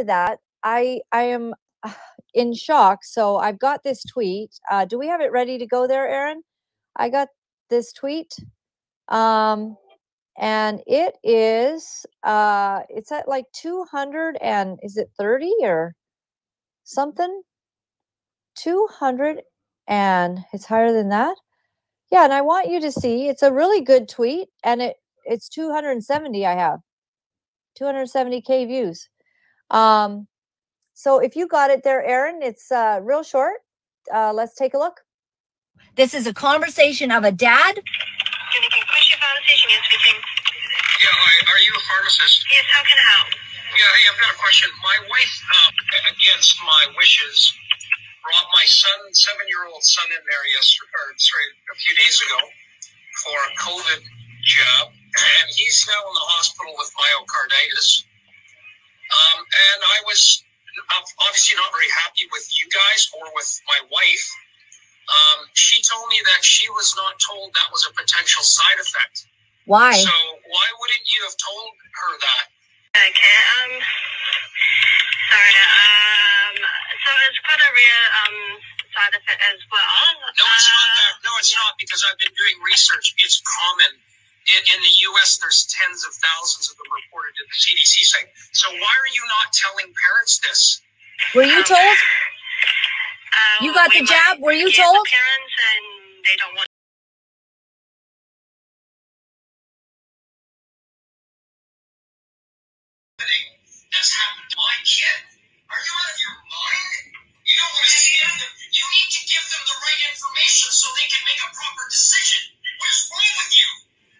to that, I I am in shock. So I've got this tweet. Uh, do we have it ready to go there, Aaron? I got this tweet. Um, and it is uh it's at like 200 and is it 30 or something 200 and it's higher than that yeah and i want you to see it's a really good tweet and it it's 270 i have 270k views um so if you got it there aaron it's uh real short uh let's take a look This is a conversation of a dad Yeah, hi. Are you a pharmacist? Yes, how can I help? Yeah, hey, I've got a question. My wife, um, against my wishes, brought my son, seven-year-old son, in there yesterday, or sorry, a few days ago, for a COVID jab, and he's now in the hospital with myocarditis. Um, and I was obviously not very happy with you guys or with my wife. Um, she told me that she was not told that was a potential side effect. why So why wouldn't you have told her that? Okay, um, sorry, um, so it's got a real, um, side effect as well. No, it's not Uh, that. No, it's not because I've been doing research. It's common. In, in the U.S., there's tens of thousands of them reported at the CDC site. So why are you not telling parents this? were you told Uh, You got we the jab? might Were you get told? The parents and they don't want That's happened to my kid. Are you out of your mind? You don't want to scare them. You need to give them the right information so they can make a proper decision. What is wrong with you?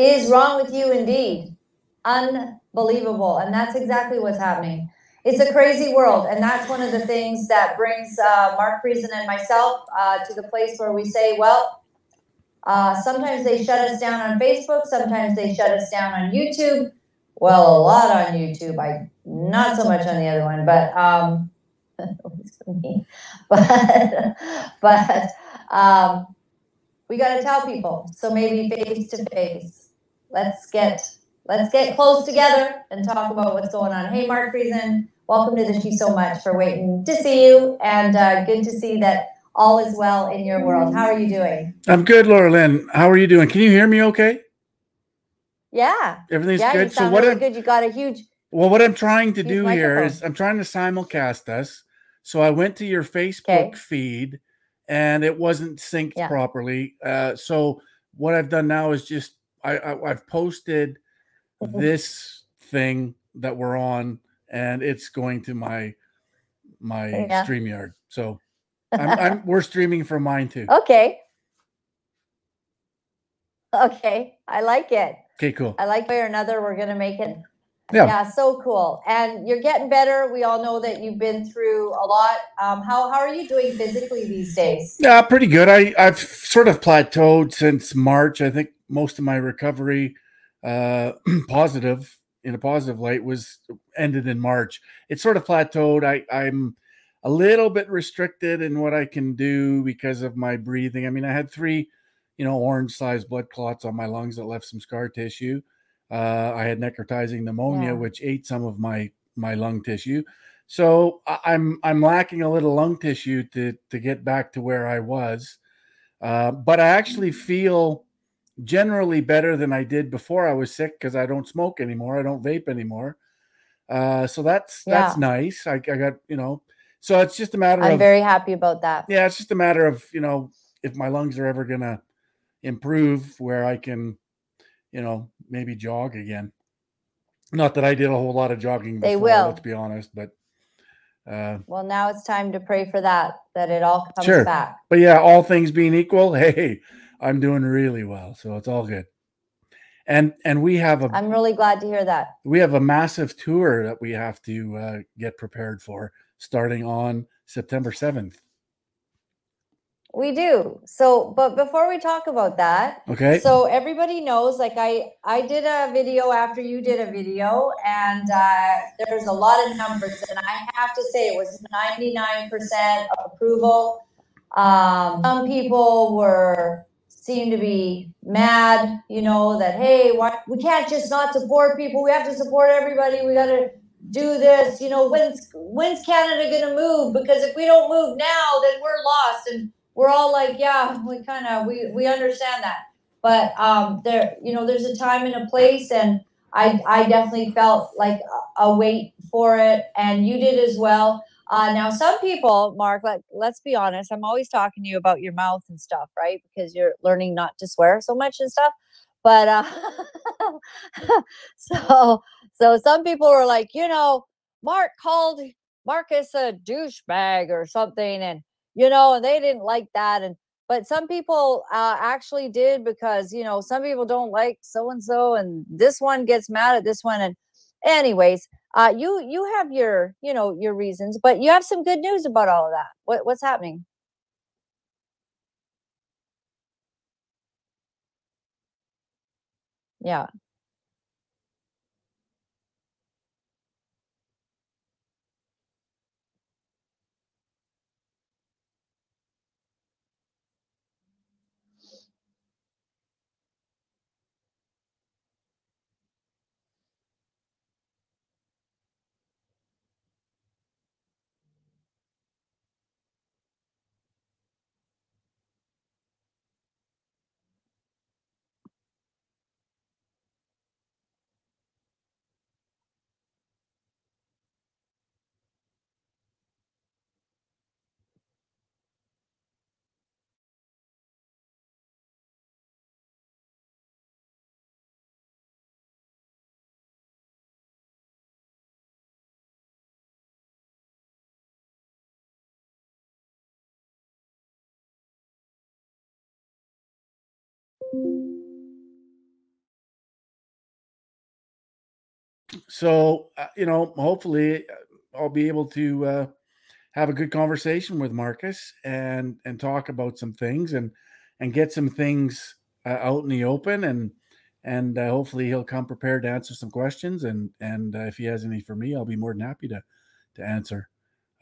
is wrong with you indeed? Unbelievable. And that's exactly what's happening. It's a crazy world. And that's one of the things that brings uh, Mark Friesen and myself uh, to the place where we say, well, uh, sometimes they shut us down on Facebook, sometimes they shut us down on YouTube. Well, a lot on YouTube. I not so much on the other one, but um. But but um, we got to tell people. So maybe face to face. Let's get let's get close together and talk about what's going on. Hey, Mark Friesen, welcome to the She So Much for waiting to see you, and uh, good to see that all is well in your world. How are you doing? I'm good, Laura Lynn. How are you doing? Can you hear me okay? Yeah, Everything's yeah, you good. So what really I'm good. You got a huge. well, what I'm trying to do here microphone. is I'm trying to simulcast us. So I went to your Facebook Okay. feed and it wasn't synced Yeah. properly. Uh, so what I've done now is just I, I I've posted Mhm. this thing that we're on and it's going to my my Yeah. StreamYard. So I'm, I'm we're streaming from mine too. Okay. Okay, I like it. Okay, cool. I like way or another. We're gonna make it. Yeah. Yeah, so cool. And you're getting better. We all know that you've been through a lot. Um, how how are you doing physically these days? Yeah, pretty good. I I've sort of plateaued since March. I think most of my recovery, uh, positive in a positive light, was ended in March. It sort of plateaued. I I'm a little bit restricted in what I can do because of my breathing. I mean, I had three, you know, orange-sized blood clots on my lungs that left some scar tissue. Uh, I had necrotizing pneumonia, Yeah. which ate some of my my lung tissue. So I'm I'm lacking a little lung tissue to to get back to where I was, uh, but I actually feel generally better than I did before I was sick because I don't smoke anymore. I don't vape anymore. Uh, so that's that's Yeah. nice. I, I got you know. So it's just a matter of I'm of very happy about that. yeah, it's just a matter of you know if my lungs are ever gonna improve where I can, you know, maybe jog again. Not that I did a whole lot of jogging. They before, will. Let's be honest, but uh, Well, now it's time to pray for that, that it all comes Sure. back. but yeah, all things being equal, hey, I'm doing really well, so it's all good. And and we have a I'm really glad to hear that. we have a massive tour that we have to uh, get prepared for starting on September 7th. We do. So, but before we talk about that, Okay. so everybody knows, like I, I did a video after you did a video, and uh, there's a lot of numbers, and I have to say it was 99% approval. Um, some people were seemed to be mad, you know, that hey, why we can't just not support people. We have to support everybody. We got to do this. You know, when's when's Canada gonna move? Because if we don't move now, then we're lost. And we're all like, yeah, we kind of we we understand that. But um, there, you know, there's a time and a place, and I I definitely felt like a, a for it, and you did as well. Uh, now, some people, Mark, let, let's be honest, I'm always talking to you about your mouth and stuff, right? Because you're learning not to swear so much and stuff. But uh, so, so some people were like, you know, Mark called Marcus a douchebag or something, and you know, and they didn't like that. And but some people uh, actually did because you know some people don't like so and so, and this one gets mad at this one. And anyways, uh, you you have your you know your reasons, but you have some good news about all of that. What what's happening? Yeah. So uh, you know hopefully uh, i'll be able to uh, have a good conversation with marcus and and talk about some things and and get some things uh, out in the open and and uh, hopefully he'll come prepared to answer some questions and and if he has any for me i'll be more than happy to to answer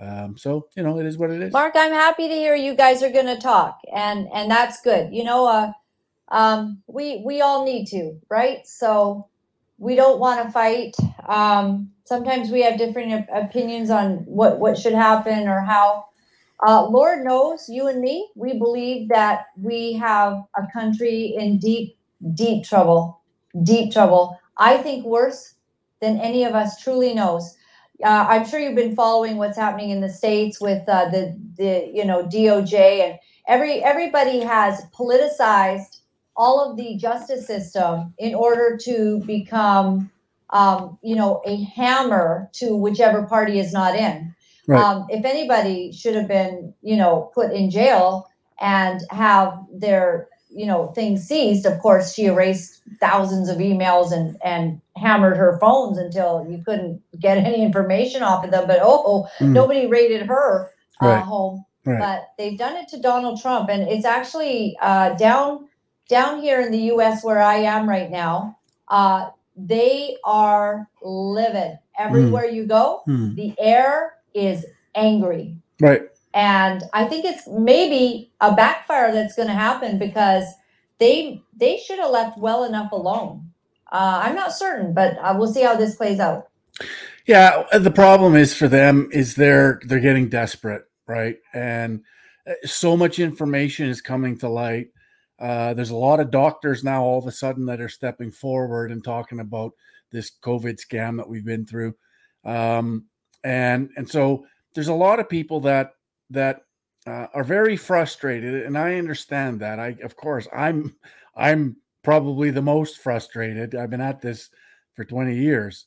um, so you know it is what it is Mark, I'm happy to hear you guys are going to talk, and and that's good. You know, uh, um, we we all need to, right? So we don't want to fight. Um, sometimes we have different op- opinions on what what should happen or how. Uh, Lord knows, you and me, we believe that we have a country in deep, deep trouble, deep trouble. I think worse than any of us truly knows uh, I'm sure you've been following what's happening in the states with uh, the the you know DOJ and every everybody has politicized all of the justice system in order to become um, you know a hammer to whichever party is not in. Right. Um, if anybody should have been you know put in jail and have their you know things seized, of course she erased thousands of emails and and hammered her phones until you couldn't get any information off of them. But oh, Mm, nobody raided her uh, Right. home. right But they've done it to Donald Trump, and it's actually uh, down down here in the U.S. where I am right now. Uh, they are livid everywhere you go. Hmm, The air is angry. right And I think it's maybe a backfire that's going to happen because they they should have left well enough alone. Uh, I'm not certain, but uh, we'll see how this plays out. Yeah, uh, the problem is for them is they're they're getting desperate, right? And uh, so much information is coming to light. Uh, there's a lot of doctors now all of a sudden that are stepping forward and talking about this COVID scam that we've been through. Um, and and so there's a lot of people that that uh, are very frustrated, and I understand that. I of course I'm I'm probably the most frustrated. I've been at this for 20 years.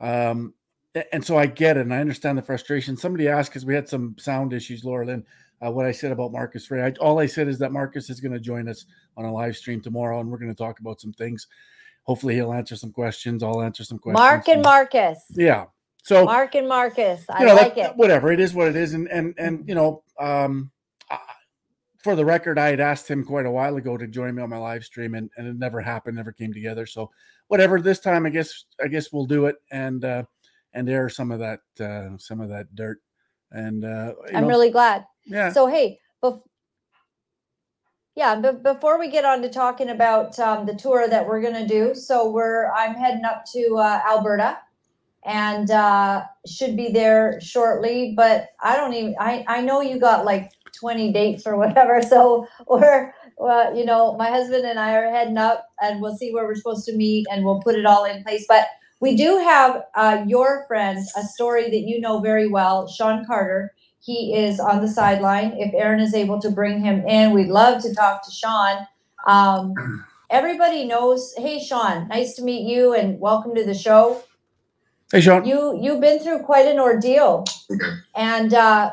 Um, and so I get it, and I understand the frustration. Somebody asked because we had some sound issues, Laura Lynn, uh, what I said about Marcus Ray. I, all I said is that Marcus is going to join us on a live stream tomorrow, and we're going to talk about some things. Hopefully, he'll answer some questions. I'll answer some questions. Mark and Marcus. Yeah. So Mark and Marcus. I you know, like that- it. Whatever it is, what it is, and and and you know, um, I- for the record, I had asked him quite a while ago to join me on my live stream, and, and it never happened, never came together. So whatever, this time I guess I guess we'll do it, and uh, and air some of that uh, some of that dirt, and uh, I'm know, really glad. yeah. So hey, bef- yeah, but before we get on to talking about um, the tour that we're gonna do, so we're I'm heading up to uh, Alberta, and uh, should be there shortly. But I don't even I I know you got like 20 dates or whatever, so we're well, you know, my husband and I are heading up, and we'll see where we're supposed to meet, and we'll put it all in place. But we do have uh, your friend, a story that you know very well, Sean Carter. He is on the sideline. If Aaron is able to bring him in, we'd love to talk to Sean. Um, everybody knows. Hey, Sean, nice to meet you, and welcome to the show. Hey, Sean. You you've been through quite an ordeal, and uh,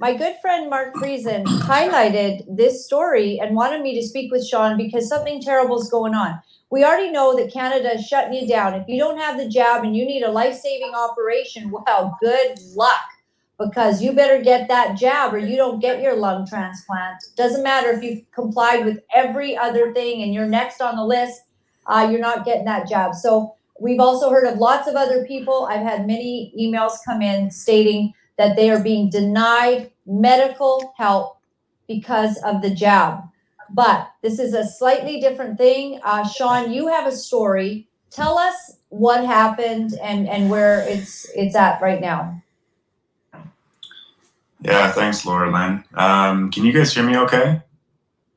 my good friend Mark Friesen highlighted this story and wanted me to speak with Sean because something terrible is going on. We already know that Canada is shutting you down. If you don't have the jab and you need a life saving operation, well, good luck because you better get that jab or you don't get your lung transplant. Doesn't matter if you've complied with every other thing and you're next on the list, uh, you're not getting that jab. So we've also heard of lots of other people. I've had many emails come in stating that they are being denied medical help because of the jab. But this is a slightly different thing. Uh, Sean, you have a story. Tell us what happened and, and where it's it's at right now. Yeah, thanks, Laura Lynn. Um, can you guys hear me okay?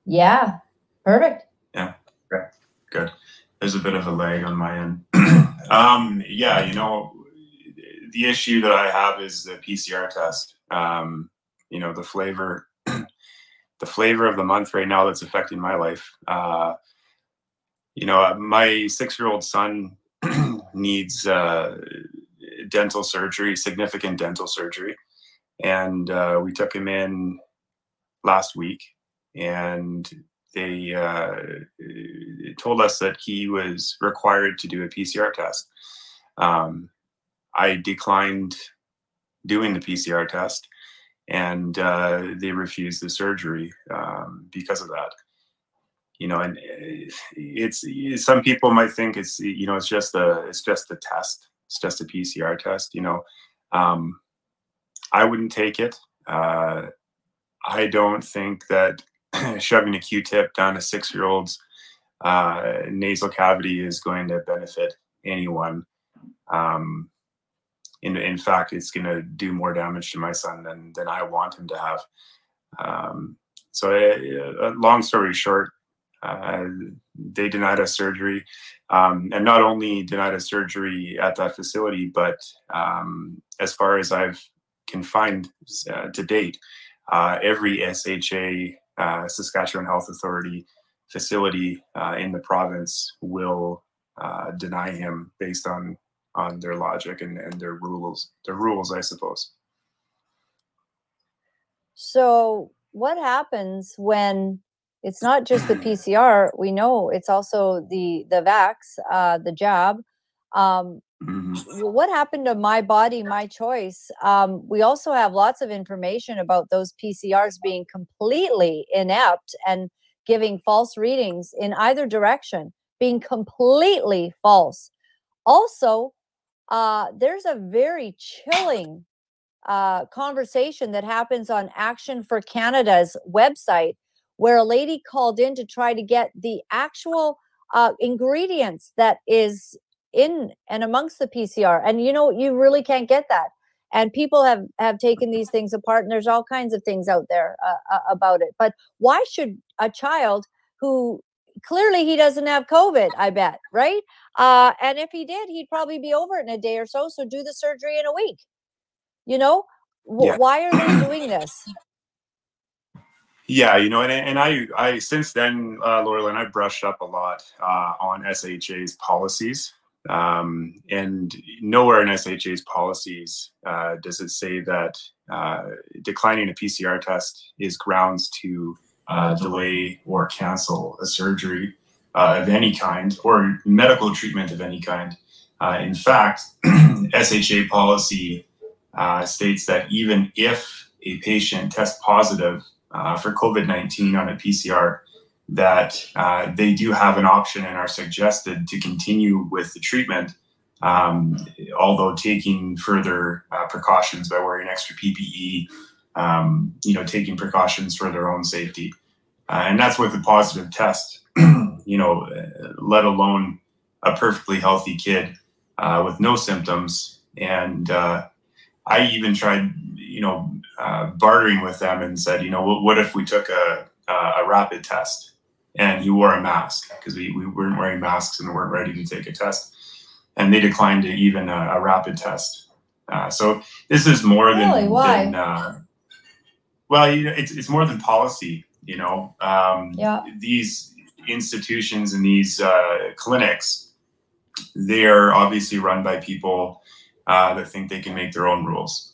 Yeah, perfect. Yeah, okay. good. There's a bit of a lag on my end. um, yeah, you know, the issue that I have is the PCR test. Um, you know, the flavor, the flavor of the month right now that's affecting my life. Uh, you know, uh, my six-year-old son needs uh, dental surgery, significant dental surgery, and uh, we took him in last week, and they uh, told us that he was required to do a PCR test. Um, I declined doing the PCR test, and uh, they refused the surgery um, because of that. You know, and uh, it's some people might think it's you know it's just a it's just a test, it's just a PCR test. You know, um, I wouldn't take it. Uh, I don't think that shoving a Q-tip down a six-year-old's uh, nasal cavity is going to benefit anyone. Um, in, in fact, it's going to do more damage to my son than, than I want him to have. Um, so, uh, long story short, uh, they denied us surgery, um, and not only denied us surgery at that facility, but um, as far as I've can find uh, to date, uh, every SHA uh, Saskatchewan Health Authority facility uh, in the province will uh, deny him based on on their logic and, and their rules their rules I suppose. So, what happens when it's not just the PCR? We know it's also the the vax, uh, the jab. Um, Mhm. what happened to my body, my choice? Um, we also have lots of information about those PCRs being completely inept and giving false readings in either direction, being completely false. Also, uh, there's a very chilling uh, conversation that happens on Action for Canada's website where a lady called in to try to get the actual uh, ingredients that is in and amongst the PCR. And you know, you really can't get that. And people have have taken these things apart, and there's all kinds of things out there uh, uh, about it. But why should a child who clearly he doesn't have COVID, I bet, right? Uh, and if he did, he'd probably be over it in a day or so. So do the surgery in a week. You know, w- Yeah. why are they doing this? Yeah, you know, and, and I, I since then, uh, Laurel, and I brushed up a lot uh, on SHA's policies. Um, and nowhere in SHA's policies uh, does it say that uh, declining a PCR test is grounds to uh, delay or cancel a surgery uh, of any kind or medical treatment of any kind. Uh, in fact, SHA policy uh, states that even if a patient tests positive uh, for COVID 19 on a PCR, that uh, they do have an option and are suggested to continue with the treatment, um, although taking further precautions by wearing extra PPE, um, you know, taking precautions for their own safety. Uh, and that's with a positive test, you know, uh, let alone a perfectly healthy kid uh, with no symptoms. And uh, I even tried, you know, uh, bartering with them and said, you know, what, what if we took a, a, rapid test and he wore a mask because we, we weren't wearing masks and weren't ready to take a test. And they declined to even a, a rapid test. Uh, so this is more than, Really? Why? than uh, well, you know, it's, it's more than policy, you know, um, Yeah. these institutions and these uh, clinics, they are obviously run by people uh, that think they can make their own rules,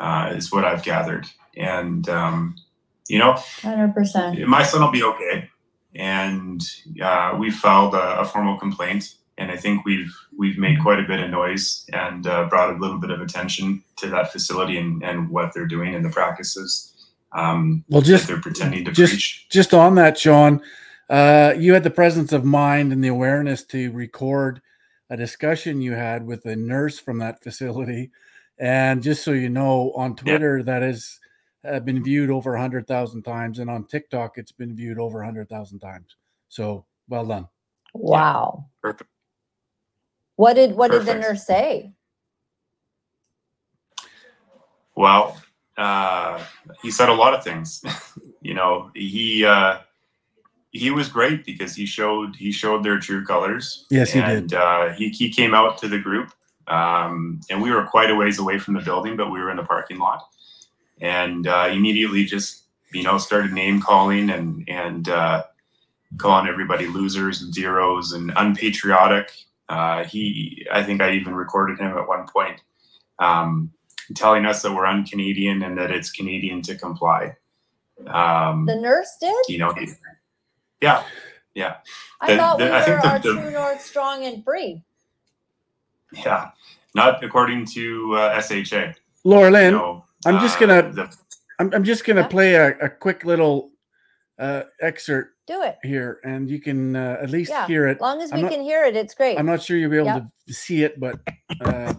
uh, is what I've gathered. And, um, you know, 100%. my son will be okay. And uh, we filed a, a formal complaint, and I think we've we've made quite a bit of noise and uh, brought a little bit of attention to that facility and, and what they're doing and the practices um, Well, just they're pretending to just- preach. just on that, Sean, uh, you had the presence of mind and the awareness to record a discussion you had with a nurse from that facility. And just so you know, on Twitter, that has uh, been viewed over 100,000 times. And on TikTok, it's been viewed over 100,000 times. So well done. Wow. Perfect. What did what did the nurse say? Well, uh, he said a lot of things. you know, he uh, he was great because he showed he showed their true colors. Yes, he did. uh, he he came out to the group, um, and we were quite a ways away from the building, but we were in the parking lot, and uh, immediately just you know started name calling and and uh, calling everybody losers and zeros and unpatriotic. Uh, he, I think I even recorded him at one point. Um, telling us that we're un-Canadian and that it's Canadian to comply. Um, The nurse did? you know, he- yeah, yeah, I the- thought the- we I were the- our the- true north strong and free. yeah. Not according to uh, SHA. Laura you Lynn, know, I'm just uh, gonna- the- I'm, I'm just going to Yeah. play a, a quick little uh, excerpt Do it. here, and you can uh, at least Yeah, hear it. As long as I'm we not- can hear it, it's great. I'm not sure you'll be able Yep. to see it, but uh,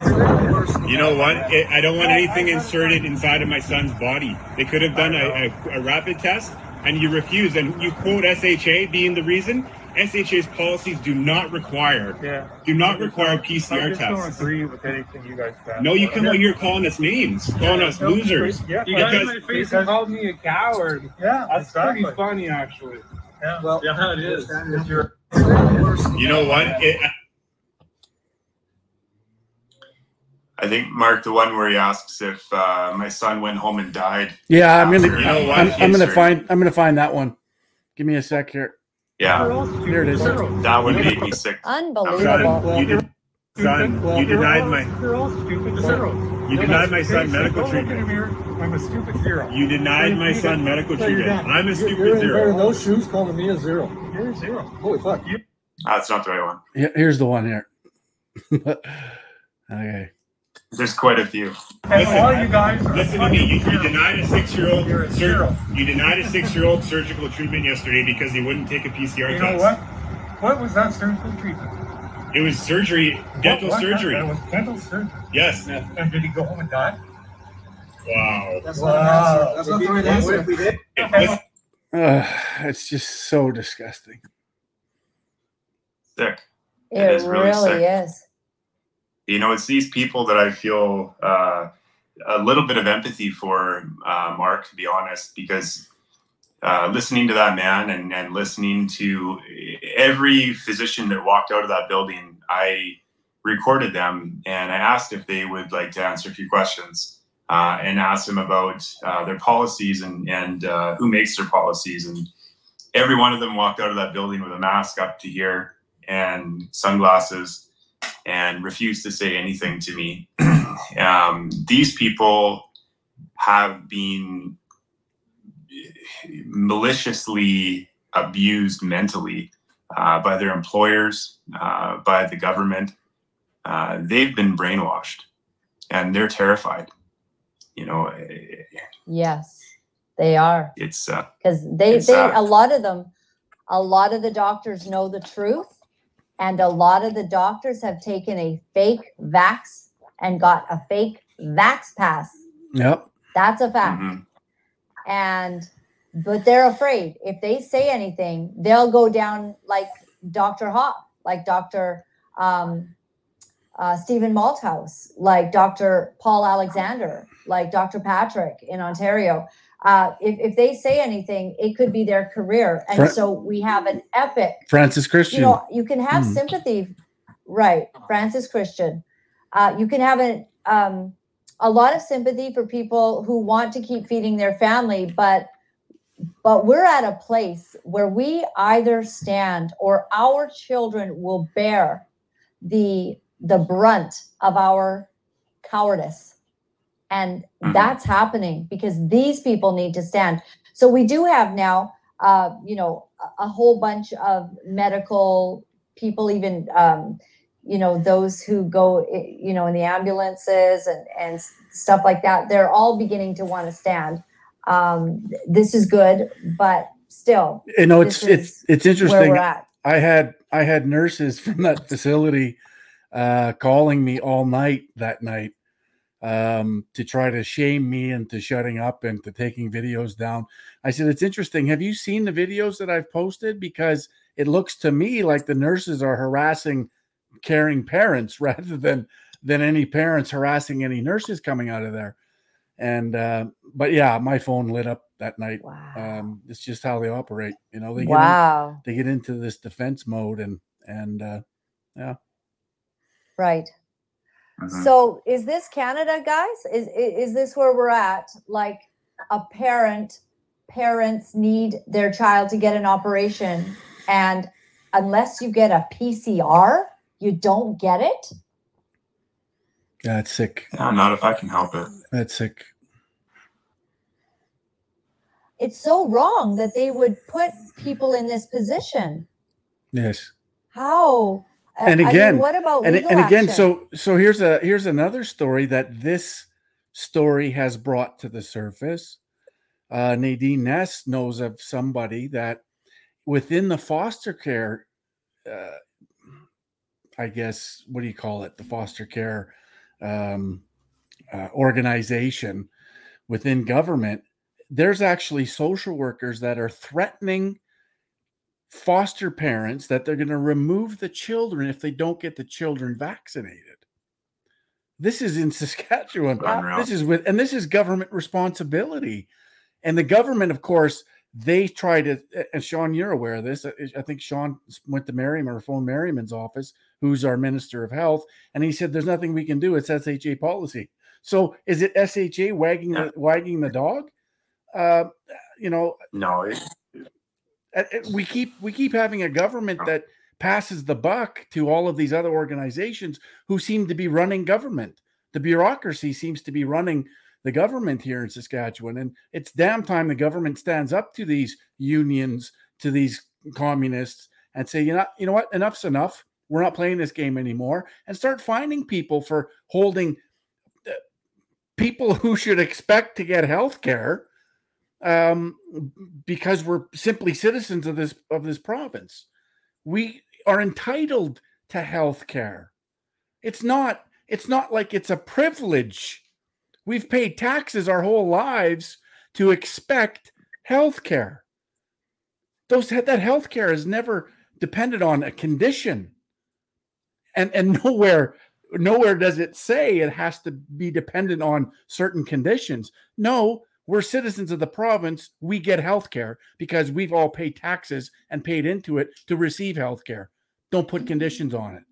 You know what? It, I don't want anything inserted inside of my son's body. They could have done a, a, a rapid test, and you refuse, and you quote SHA being the reason. SHA's policies do not require Yeah. do not I just require don't- I PCR just don't agree with anything you guys said. No, you come out here calling us names, calling us losers. Yeah, You got Because- in my face because- and called me a coward. yeah, That's exactly. pretty funny, actually. Yeah. Well, yeah, it is. If you're- You know what? It, I think Mark, the one where he asks if uh, my son went home and died. yeah, I'm gonna, You know? I'm, I'm gonna find, I'm gonna find that one. Give me a sec here. Yeah, Here it is. that one made me sick. Unbelievable. You did, son, you denied my You're all stupid zeros. you denied my son medical Don't look in the treatment. I'm a stupid zero. You denied my son medical treatment. I'm a You're- stupid you're in zero. those shoes calling me a zero. You're a zero. Holy fuck. You ah, That's not the right one. Yeah, here's the one here. okay. There's quite a few. and Listen, all you guys are Listen to me. You, you denied a six-year-old. You're a sur- zero. you denied a six-year-old surgical treatment yesterday because he wouldn't take a PCR You test. know what? What was that surgical treatment? It was surgery, dental What- what- surgery. That was dental surgery. Yes. And did he go home and die? Wow. That's not an answer. That's not the right answer. What if we did? Listen, Uh, it's just so disgusting. Sick. It, It is really really sick. is. You know, it's these people that I feel uh, a little bit of empathy for, uh, Mark, to be honest, because uh, listening to that man and, and listening to every physician that walked out of that building, I recorded them and I asked if they would like to answer a few questions uh, and asked them about uh, their policies and, and uh, who makes their policies. And every one of them walked out of that building with a mask up to here and sunglasses and refused to say anything to me. um, these people have been maliciously abused mentally uh, by their employers, uh, by the government. Uh, they've been brainwashed and they're terrified. You know, Yes, they are. it's uh, because they It's they sad. a lot of them a lot of the doctors know the truth and a lot of the doctors have taken a fake vax and got a fake vax pass Yep. that's a fact mhm. And but they're afraid if they say anything they'll go down like dr Hoffe like dr um, uh, stephen malthouse like dr paul alexander like dr patrick in ontario uh, if, if they say anything it could be their career and Fra- so we have an epic Francis Christian. you know you can have Hmm. sympathy right francis christian uh, you can have an, um, a lot of sympathy for people who want to keep feeding their family but but we're at a place where we either stand or our children will bear the the brunt of our cowardice and Mhm. that's happening because these people need to stand so we do have now uh, you know a, a whole bunch of medical people even um, you know those who go you know in the ambulances and and stuff like that they're all beginning to want to stand um, this is good but still you know, it's it's it's where interesting. we're at I had I had nurses from that facility uh, calling me all night that night um, to try to shame me into shutting up and to taking videos down. I said, "It's interesting. Have you seen the videos that I've posted? Because it looks to me like the nurses are harassing caring parents rather than than any parents harassing any nurses coming out of there." And uh, but yeah, my phone lit up that night. wow Um, it's just how they operate. You know, they get in- wow they get into this defense mode and and uh yeah, right Mhm. So is this Canada, guys? Is, is is this where we're at? Like a parent, parents need their child to get an operation, and unless you get a PCR, you don't get it. yeah, it's sick. Yeah, not if I can help it. That's sick. It's so wrong that they would put people in this position. Yes. How? I- And I mean, again- what about And and again, action? so so here's a here's another story that this story has brought to the surface. Uh, Nadine Ness knows of somebody that within the foster care, uh, I guess, what do you call it? The foster care um, uh, organization within government. There's actually social workers that are threatening foster parents that they're going to remove the children if they don't get the children vaccinated. This is in Saskatchewan. Unreal. This is with, and this is government responsibility. And the government, of course, they try to, and Sean, you're aware of this. I I think Sean went to Merriman or phoned Merriman's office, who's our minister of health, and he said, "There's nothing we can do. It's SHA policy." So, is it SHA wagging the wagging the dog? Uh, you know, No, it, uh, uh, we keep we keep having a government that passes the buck to all of these other organizations who seem to be running government. The bureaucracy seems to be running the government here in Saskatchewan, and it's damn time the government stands up to these unions, to these communists, and say, you know, you know what, enough's enough. We're not playing this game anymore, and start finding people for holding uh, people who should expect to get health care um, because we're simply citizens of this of this province. We are entitled to health care. It's not it's not like it's a privilege. We've paid taxes our whole lives to expect health care. Those that health care is never depended on a condition. And and nowhere nowhere does it say it has to be dependent on certain conditions. No, we're citizens of the province. We get health care because we've all paid taxes and paid into it to receive health care. Don't put mm-hmm. conditions on it.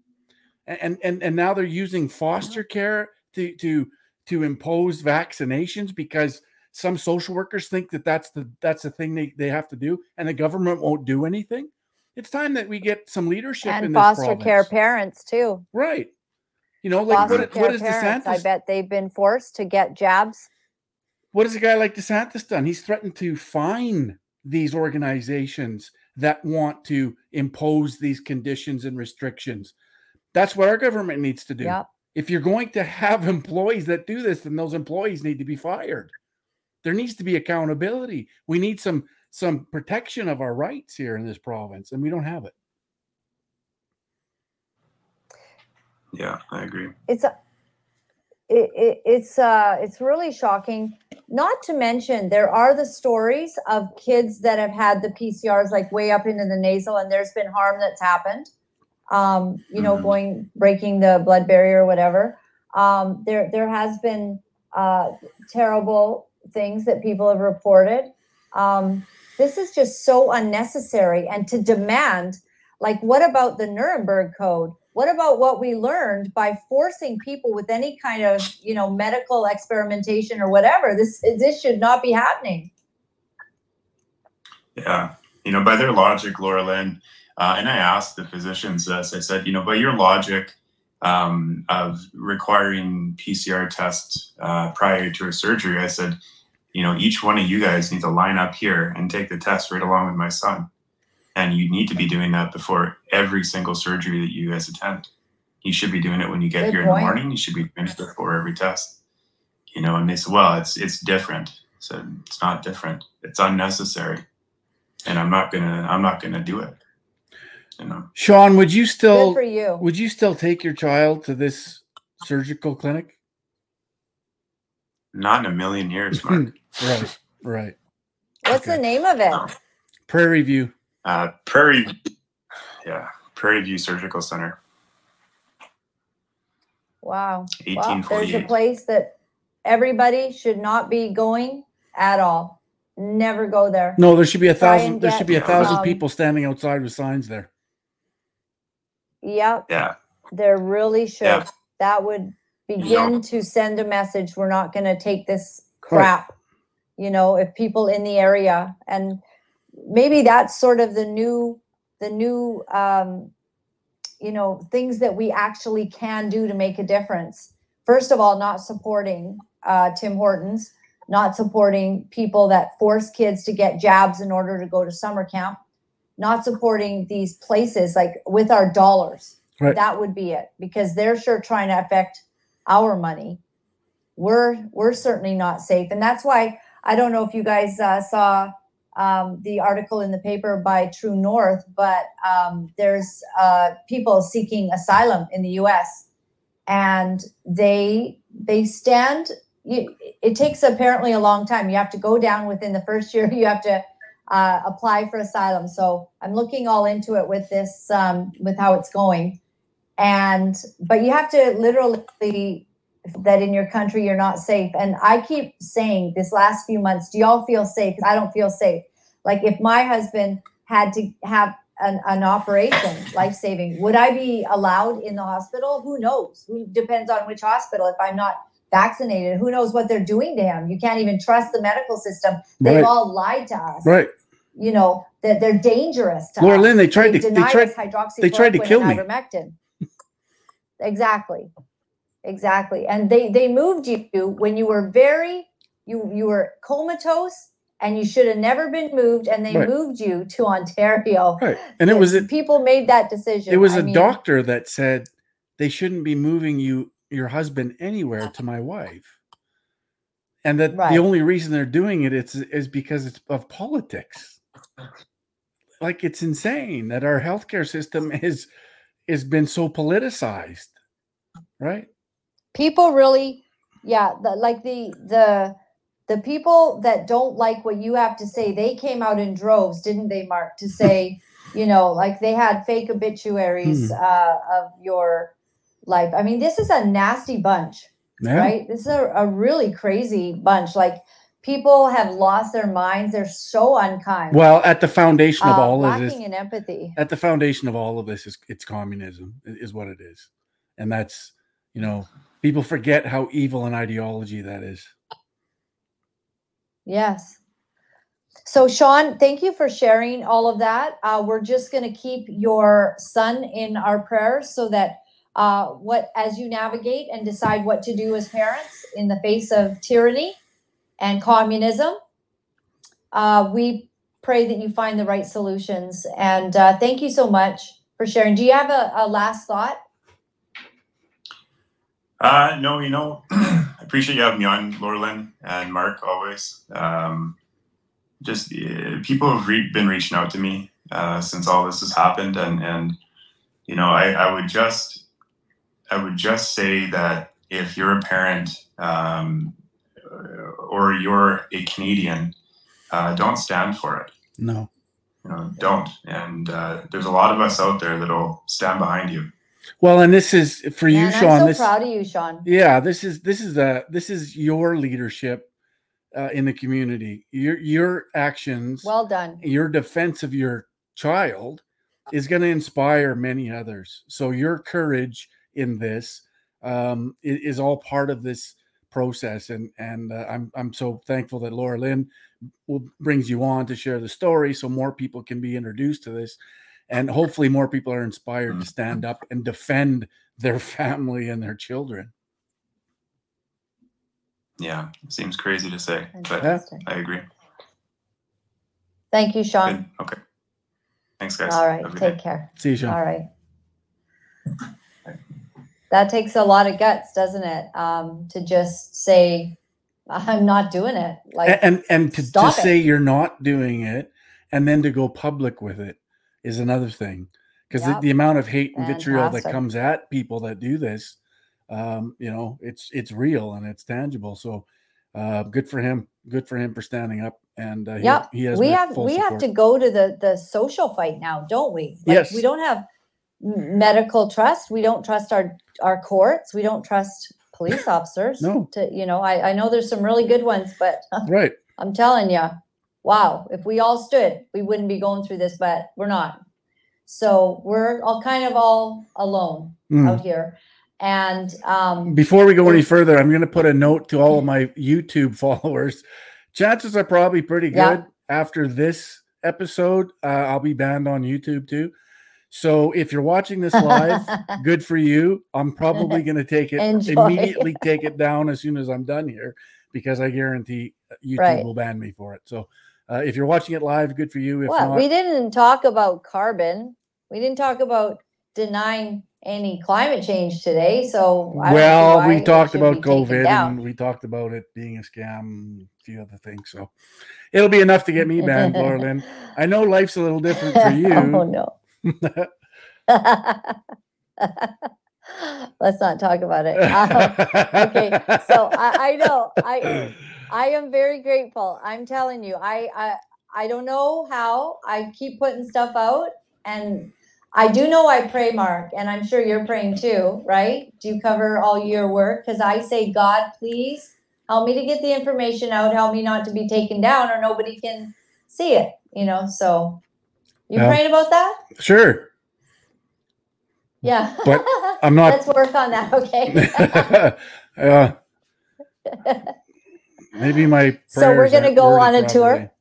And and and now they're using foster uh-huh. care to to to impose vaccinations because some social workers think that that's the that's the thing they, they have to do and the government won't do anything. It's time that we get some leadership in And foster care parents too. Right. You know, like Foster what, what is parents, I bet they've been forced to get jabs. What has a guy like DeSantis done? He's threatened to fine these organizations that want to impose these conditions and restrictions. That's what our government needs to do. Yep. If you're going to have employees that do this, then those employees need to be fired. There needs to be accountability. We need some some protection of our rights here in this province, and we don't have it. Yeah, I agree. it's a it, it, it's uh it's really shocking not to mention there are the stories of kids that have had the pcrs like way up into the nasal and there's been harm that's happened um you know Mhm. going breaking the blood barrier or whatever. Um there there has been uh terrible things that people have reported. Um this is just so unnecessary and to demand like what about the nuremberg code? What about what we learned by forcing people with any kind of you know medical experimentation or whatever? This this should not be happening. Yeah, you know, by their logic, Laura Lynn, uh, and I asked the physicians this. I said, you know, by your logic um, of requiring PCR tests uh, prior to a surgery, I said, you know, each one of you guys need to line up here and take the test right along with my son, and you need to be doing that before every single surgery that you guys attend. You should be doing it when you get Good here in the morning. You should be doing it before every test. You know, and they said, well, it's it's different. So it's not different. It's unnecessary and I'm not gonna I'm not gonna do it. You know. Sean, would you good still for you would you still take your child to this surgical clinic? Not in a million years, Mark. Right, right. what's the name of it No. Prairie View. uh, Prairie, yeah, Prairie View Surgical Center, wow eighteen well, there's a place that everybody should not be going at all never go there No, there should be a thousand. There should be a thousand um, people standing outside with signs there. Yep. Yeah, there really should Yeah. that would begin to send a message we're not going to take this Right. crap you know if people in the area and maybe that's sort of the new the new um you know things that we actually can do to make a difference. First of all not supporting uh, tim hortons not supporting people that force kids to get jabs in order to go to summer camp not supporting these places like with our dollars. Right. that would be it because they're sure trying to affect our money. We're we're certainly not safe and that's why i don't know if you guys uh, saw um, the article in the paper by true north but um, there's uh, people seeking asylum in the us and they they stand you, it takes apparently a long time. You have to go down within the first year you have to uh, apply for asylum. So i'm looking all into it with this um, with how it's going. And but you have to literally that in your country you're not safe. And i keep saying this last few months do y'all feel safe? i don't feel safe. Like if my husband had to have an, an operation life saving would i be allowed in the hospital? Who knows? Who depends on which hospital. If i'm not vaccinated who knows what they're doing to him? You can't even trust the medical system. They've Right. all lied to us. Right, you know that they're dangerous to Laura us. Lynn. They tried to. They tried. hydroxychloroquine they tried to kill me. ivermectin. exactly, exactly. And they they moved you when you were very you you were comatose and you should have never been moved. And they Right. moved you to Ontario. Right, and it was people made that decision. it was a a doctor that said they shouldn't be moving you your husband anywhere to my wife, and that Right. the only reason they're doing it is is because it's of politics. Like it's insane that our healthcare system is has been so politicized, right? people really yeah the, like the the the people that don't like what you have to say they came out in droves didn't they mark to say you know like they had fake obituaries Hmm. uh, of your life i mean this is a nasty bunch Yeah. right this is a, a really crazy bunch like people have lost their minds. They're so unkind. Well, at the foundation of uh, all of lacking this, in empathy. at the foundation of all of this is it's communism is what it is, and that's you know people forget how evil an ideology that is. Yes. So, Sean, thank you for sharing all of that. Uh, we're just going to keep your son in our prayers so that uh, what as you navigate and decide what to do as parents in the face of tyranny and communism, uh, we pray that you find the right solutions. And uh, thank you so much for sharing. Do you have a, a last thought? Uh, no, you know, I appreciate you having me on, Laura Lynn and Mark, always. Um, just uh, people have re- been reaching out to me uh, since all this has happened, and and you know, I, I would just, I would just say that if you're a parent um, or you're a Canadian, uh, don't stand for it. No. You know, don't. And uh, there's a lot of us out there that'll stand behind you. Well, and this is for you, Man, Sean. I'm so this proud of you, Sean. yeah, this is this is a this is your leadership uh, in the community. Your your actions, Well done. your defense of your child is going to inspire many others. So your courage in this um, i- is, all part of this process, and and uh, I'm I'm so thankful that Laura Lynn will, brings you on to share the story, so more people can be introduced to this, and hopefully more people are inspired to stand up and defend their family and their children. Yeah, seems crazy to say, but I agree. Thank you, Sean. Good. Okay. Thanks, guys. All right. Have Take care. See you, Sean. All right. That takes a lot of guts, doesn't it? Um, to just say, I'm not doing it. Like, and and to, to say you're not doing it and then to go public with it is another thing because Yep. the, the amount of hate and vitriol that comes at people that do this um you know it's it's real and it's tangible so uh good for him good for him for standing up and uh, he, Yep. he has we have we have to go to the the social fight now, don't we? Like, Yes. We don't have medical trust. We don't trust our our courts. We don't trust police officers. No. To you know, I I know there's some really good ones, but right I'm telling you, wow, if we all stood, we wouldn't be going through this, but we're not. So we're all kind of all alone Mhm. out here. And um, Before we go any further, I'm going to put a note to all of my YouTube followers. Chances are probably pretty good Yeah. after this episode. Uh, I'll be banned on YouTube too. So if you're watching this live, good for you. I'm probably going to take it Enjoy. immediately, take it down as soon as I'm done here because I guarantee uh, YouTube Right. will ban me for it. So uh, if you're watching it live, good for you. If what not, we didn't talk about carbon. We didn't talk about denying any climate change today. So I well, we talked about COVID and we talked about it being a scam, a few other things. So it'll be enough to get me banned, Laura Lynn. I know life's a little different for you. oh no. Let's not talk about it. Um, okay, so I, I know I I am very grateful. I'm telling you, I, I I don't know how I keep putting stuff out, and I do know I pray, Mark, and I'm sure you're praying too, right? Do you cover all your work? Because I say, God, please help me to get the information out. Help me not to be taken down, or nobody can see it. You know, so you Yeah. praying about that? sure. Yeah. But I'm not- Let's work on that. Okay. uh, maybe my So we're gonna go on a tour?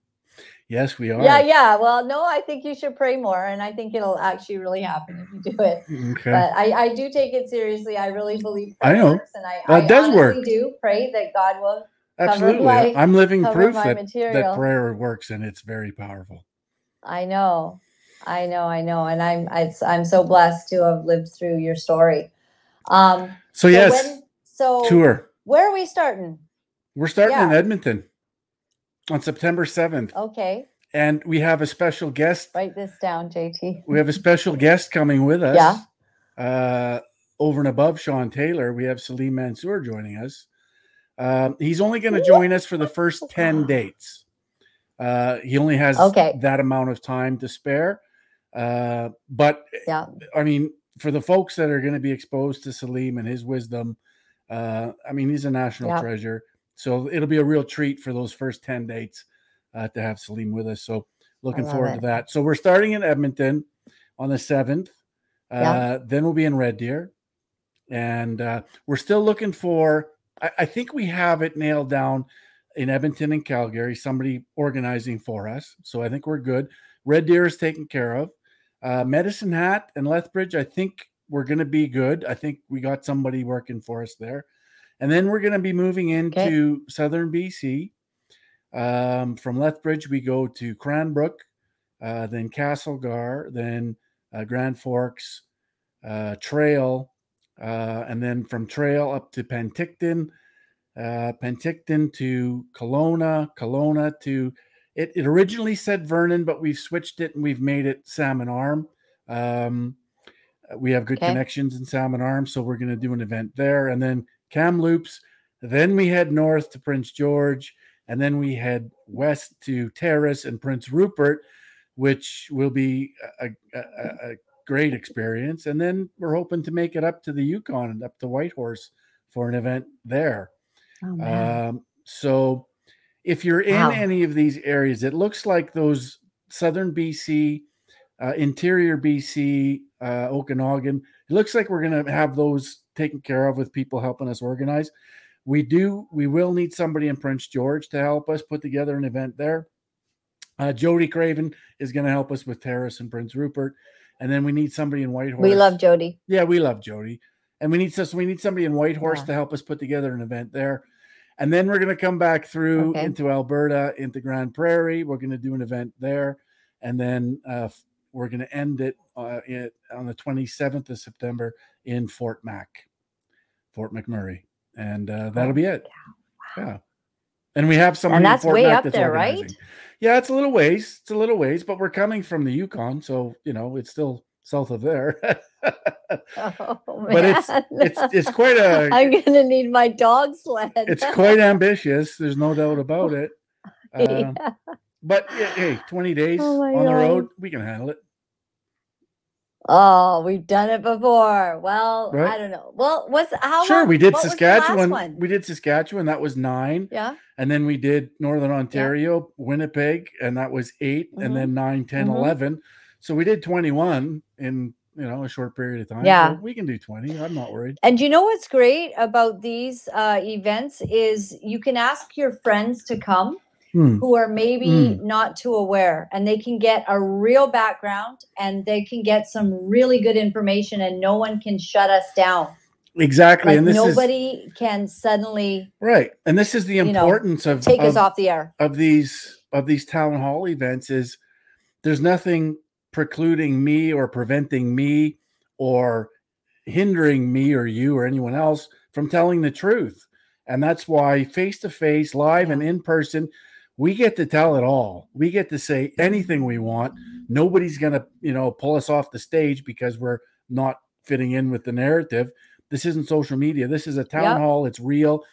Yes, we are. Yeah, yeah. Well, no, I think you should pray more, and I think it'll actually really happen if you do it. Okay. But I, I do take it seriously. I really believe I know. works, and I, Well, I does work. do pray that God will. Absolutely. my- I'm living proof that, that prayer works and it's very powerful. I know, I know, I know, and I'm I, I'm so blessed to have lived through your story. Um, So, yes, when- so tour. Where are we starting? We're starting in. Edmonton on September 7th. Okay, And we have a special guest. write this down, JT. We have a special guest coming with us. Yeah. Uh, over and above Sean Taylor, we have Salim Mansur joining us. Um, he's only going to join us for the first 10 dates. Uh, he only has Okay. that amount of time to spare. Uh, but Yeah. I mean, for the folks that are going to be exposed to Salim and his wisdom, uh, I mean, he's a national Yeah. treasure. so it'll be a real treat for those first 10 dates uh, to have Salim with us. So looking forward it. to that. So we're starting in Edmonton on the 7th. Uh, Yeah. Then we'll be in Red Deer. And uh, we're still looking for, I, I think we have it nailed down in Edmonton and Calgary, somebody organizing for us. So I think we're good. Red Deer is taken care of. Uh, Medicine Hat and Lethbridge, I think we're going to be good. I think we got somebody working for us there. And then we're going to be moving into southern BC. Um, from Lethbridge, we go to Cranbrook, uh, then Castlegar, then uh, Grand Forks, uh, Trail, uh, and then from Trail up to Penticton, uh, Penticton to Kelowna, Kelowna to it, it originally said Vernon, but we've switched it and we've made it Salmon Arm. Um, uh, we have good Okay. connections in Salmon Arm, so we're going to do an event there, and then Kamloops. Then we head north to Prince George, and then we head west to Terrace and Prince Rupert, which will be a, a, a, a great experience. And then we're hoping to make it up to the Yukon and up to Whitehorse for an event there. Oh. Um, so if you're in Wow. any of these areas, it looks like those southern BC, uh, interior BC, uh, Okanagan, it looks like we're going to have those taken care of with people helping us organize. We do, we will need somebody in Prince George to help us put together an event there. Uh, Jody Craven is going to help us with Terrace and Prince Rupert. And then we need somebody in Whitehorse. we love Jody. Yeah, we love Jody, and we need so, we need somebody in Whitehorse Yeah. to help us put together an event there, and then we're going to come back through Okay. into Alberta, into Grande Prairie. We're going to do an event there, and then uh, we're going to end it uh, it, on the 27th of September in Fort Mac, Fort McMurray, and uh, that'll be it. Yeah, and we have somebody. in that's way Mac up there, right? Yeah, it's a little ways. It's a little ways, but we're coming from the Yukon, so you know it's still south of there. Oh, But it's- it's it's quite a I'm gonna need my dog sled. it's quite ambitious. There's no doubt about it. Um, Yeah. But hey, 20 days Oh on the road, we can handle it. Oh, we've done it before. Well, Right. I don't know. Well, what's how sure, long- we did what was the last Saskatchewan. We did Saskatchewan. That was nine, Yeah. and then we did Northern Ontario, Winnipeg, and that was 8 Mhm. and then nine, 10, Mhm. 11. So we did 21 in you know a short period of time. Yeah. so we can do 20. I'm not worried. And you know what's great about these uh, events is you can ask your friends to come Hmm. who are maybe Mm. not too aware and they can get a real background and they can get some really good information and no one can shut us down. Exactly, Like and this is nobody can suddenly right. And this is the you know, importance of take us off the air. of these of these town hall events is there's nothing precluding me or preventing me or hindering me or you or anyone else from telling the truth. And that's why face to face live and in person we get to tell it all. We get to say mm-hmm. anything we want. Nobody's going to you know pull us off the stage because we're not fitting in with the narrative. This isn't social media. This is a town Yep. hall. It's real.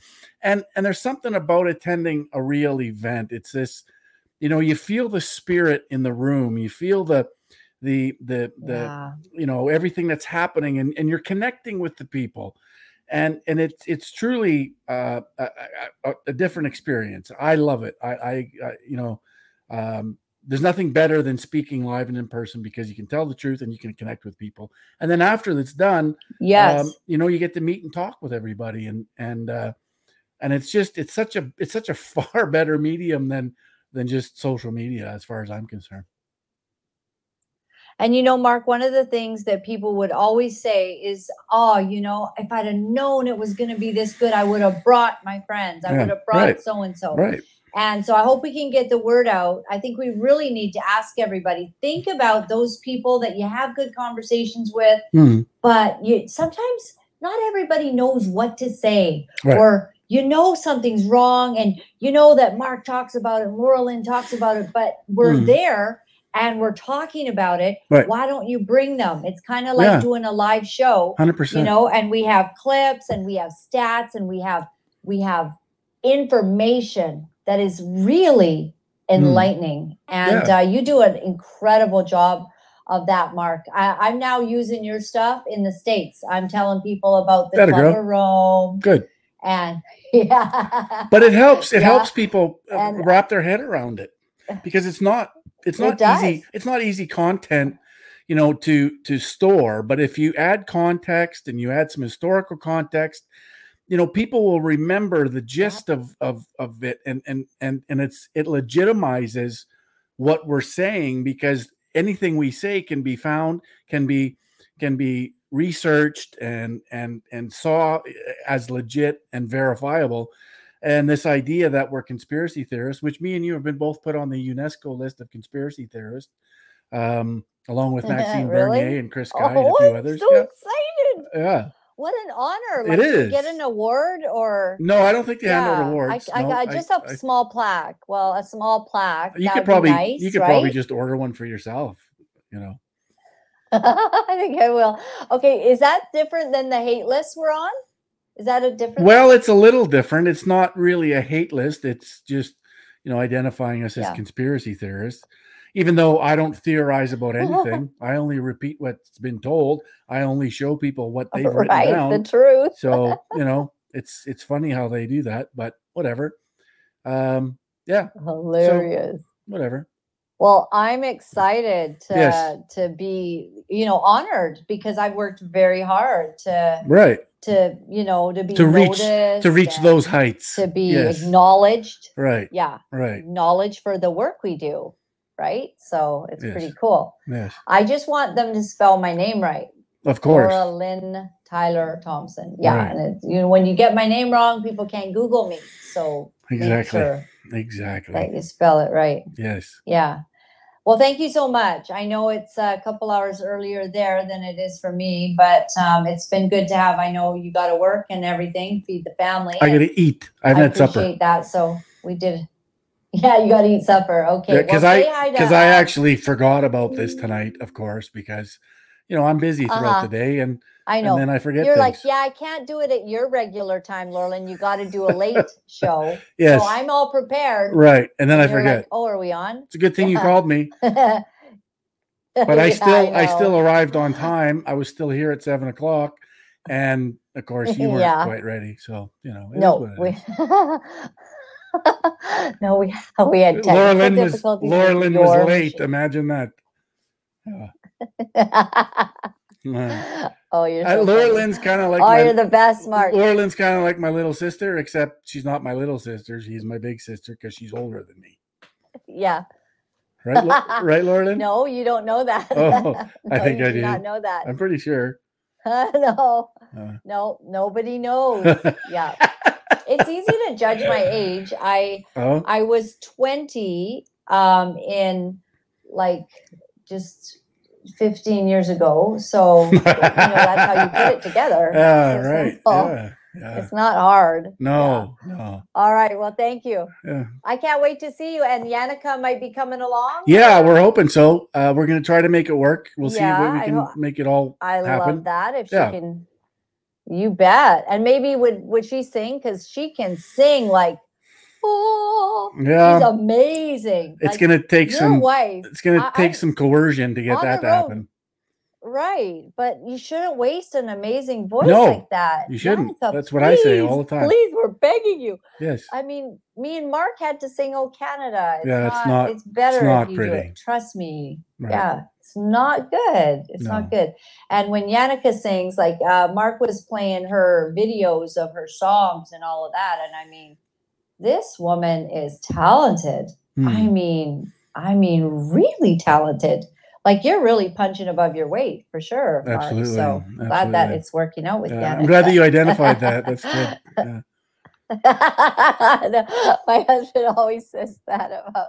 And and there's something about attending a real event. It's this you know you feel the spirit in the room. You feel the the the the Yeah. you know everything that's happening and, and you're connecting with the people. And and it's it's truly uh, a, a, a different experience. I love it. I i, I you know um there's nothing better than speaking live and in person because you can tell the truth and you can connect with people. And then after it's done Yes. um, you know you get to meet and talk with everybody and and uh and it's just it's such a it's such a far better medium than than just social media as far as i'm concerned And you know, Mark, one of the things that people would always say is, "Oh, you know, if I'd have known it was going to be this good, I would have brought my friends. I Yeah, would have brought so and so." right And so I hope we can get the word out. I think we really need to ask everybody think about those people that you have good conversations with, Hmm, but you sometimes not everybody knows what to say Right. or you know something's wrong and you know that Mark talks about it, Laura Lynn talks about it, but we're Hmm. there and we're talking about it. Right. Why don't you bring them? It's kind of like Yeah. doing a live show 100% you know and we have clips and we have stats and we have we have information that is really enlightening and uh, you do an incredible job of that mark I, i'm now using your stuff in the states i'm telling people about the club rome good And yeah. but it helps it Yeah. helps people uh, And- wrap their head around it because it's not it's not does. easy it's not easy content you know to to store but if you add context and you add some historical context you know people will remember the gist of of of it and and and and it's it legitimizes what we're saying because anything we say can be found can be can be researched and and and saw as legit and verifiable and this idea that we're conspiracy theorists which me and you have been both put on the unesco list of conspiracy theorists um along with maxime Really? bernier and chris sky and a oh, few I'm others so yeah, excited. yeah What an honor. It Like, do you get an award or no i don't think they hand out Yeah, awards I, I No, got just a I- small plaque. Well, a small plaque. you could probably nice, you could right? probably just order one for yourself you know I think I will. Okay, is that different than the hate list we're on? Is that a different? Well, it's a little different. It's not really a hate list. It's just, you know, identifying us as conspiracy theorists. Even though I don't theorize about anything, I only repeat what's been told. I only show people what they've written right, down. the truth. so you know, it's it's funny how they do that, but whatever. Um, yeah, Hilarious. whatever. Well, I'm excited to Yes. to be, you know, honored because I've worked very hard to Right to, you know, to be to reach to reach those heights. to be yes. acknowledged. Right. Yeah, Right. acknowledged for the work we do, right? So it's pretty cool. Yes. I just want them to spell my name right. Of course. Laura Lynn Tyler Thompson. Yeah, Right. and it's, you know when you get my name wrong, people can't Google me. So Exactly. sure Exactly. that you spell it right. Yes. Yeah. Well, thank you so much. I know it's a couple hours earlier there than it is for me, but um, it's been good to have. I know you got to work and everything, feed the family. I gotta eat. I haven't I had supper. appreciate that. So we did. Yeah, you got to eat supper. Okay. Yeah, because well, I to, because I actually forgot about this tonight, of course, because you know I'm busy throughout Uh-huh. the day, and I know. and then I forget You're things. like, yeah, I can't do it at your regular time, Laura Lynn. You got to do a late show. yes, So I'm all prepared. right, and then I and you're forget. Like, oh, are we on? it's a good thing you called me, but I still I, still arrived on time. I was still here at seven o'clock, and of course you weren't Yeah. quite ready. So you know, no, we no, we we had Laura Lynn was. Laura Lynn was late. Imagine that. Uh, oh, you're uh, Laura. Lynn's kind of like oh, my, you're the best, Mark. Laura Lynn's kind of like my little sister, except she's not my little sister. She's my big sister because she's older than me. Yeah. Right, Lo- right, Laura Lynn? No, you don't know that. Oh, I think I do not know that. I'm pretty sure. no, Uh. no, nobody knows. yeah, it's easy to judge my age. I oh, I was 20 um in like just 15 years ago. So you know that's how you put it together. yeah, It's right. Yeah, yeah. It's not hard. No, no. All right. Well, thank you. Yeah. I can't wait to see you. And Yannicka might be coming along. Yeah, we're hoping so. Uh, we're going to try to make it work. We'll see if we can ho- make it all I happen. love that. If Yeah. she can, you bet. And maybe would would she sing? Because she can sing like, oh, she's Yeah, amazing. it's Like, to take your some. wife, It's going I- take I- some coercion to get that to road. happen. right? But you shouldn't waste an amazing voice No, like that. you shouldn't. That's what I say all the time. Please, we're begging you. Yes. I mean, me and Mark had to sing "Oh Canada." It's Yeah, not, it's not- It's better not if you do pretty. it. Trust me. Right. Yeah, it's not good. It's No. not good. And when Yannicka sings, like uh, Mark was playing her videos of her songs and all of that, and I mean, this woman is talented. Hmm. I mean, I mean, really talented. Like you're really punching above your weight for sure. Absolutely, So glad that it's working out with Yeah, I'm glad that you identified that. That's good. Yeah. My husband always says that about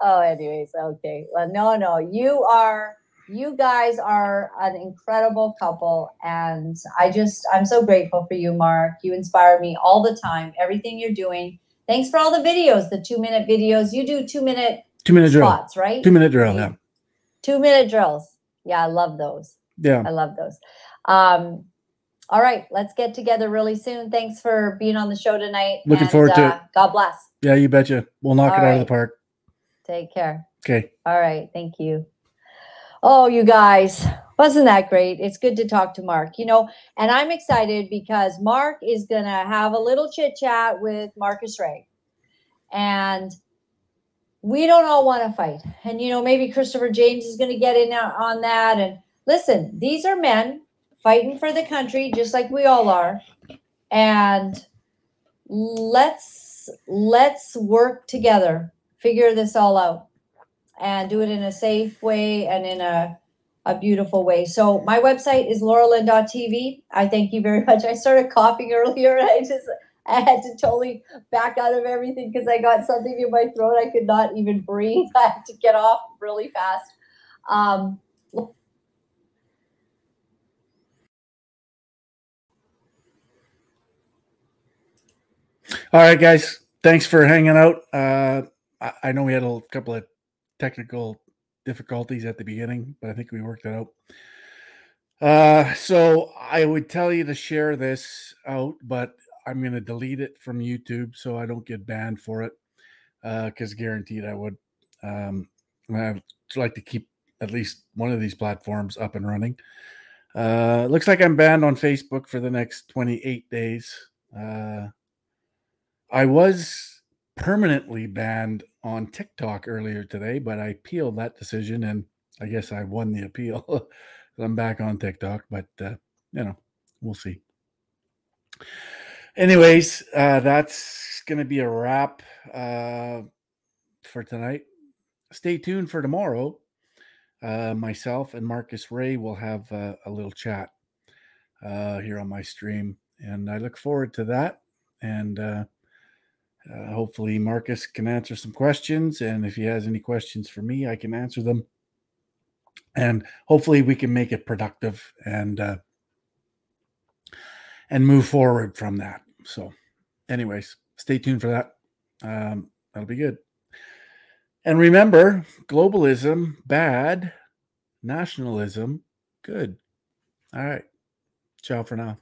oh anyways okay well no no you are you guys are an incredible couple and i just i'm so grateful for you mark you inspire me all the time everything you're doing thanks for all the videos the two minute videos you do two minute Two minute drill. right Two minute drill. Yeah. two minute drills yeah i love those Yeah. I love those. Um, all right, let's get together really soon. Thanks for being on the show tonight. Looking forward to it. God bless. Yeah, you betcha. We'll knock All it out of the park. Take care. Okay. All right, thank you. Oh, you guys, wasn't that great? It's good to talk to Mark, you know, and I'm excited because Mark is going to have a little chit chat with Marcus Ray. And we don't all want to fight. And, you know, maybe Christopher James is going to get in on that. And listen, these are men fighting for the country, just like we all are. And let's let's work together, figure this all out and do it in a safe way and in a, a beautiful way. So my website is lauralyn.tv. I thank you very much. I started coughing earlier and I just I had to totally back out of everything because I got something in my throat. I could not even breathe. I had to get off really fast. Um, All right, guys. Thanks for hanging out. Uh, I, I know we had a couple of technical difficulties at the beginning, but I think we worked it out. Uh, so I would tell you to share this out, but I'm going to delete it from YouTube so I don't get banned for it. Because uh, guaranteed I would. Um, I'd like to keep at least one of these platforms up and running. Uh, looks like I'm banned on Facebook for the next 28 days. Uh, I was permanently banned on TikTok earlier today, but I appealed that decision and I guess I won the appeal. I'm back on TikTok, but uh, you know, we'll see. Anyways, uh, that's going to be a wrap uh, for tonight. Stay tuned for tomorrow. Uh, myself and Marcus Ray will have uh, a little chat uh, here on my stream, and I look forward to that. And uh, hopefully, Marcus can answer some questions. And if he has any questions for me, I can answer them. And hopefully, we can make it productive and uh, and move forward from that. So, anyways, stay tuned for that. Um, that'll be good. And remember, globalism bad, nationalism good. All right. Ciao for now.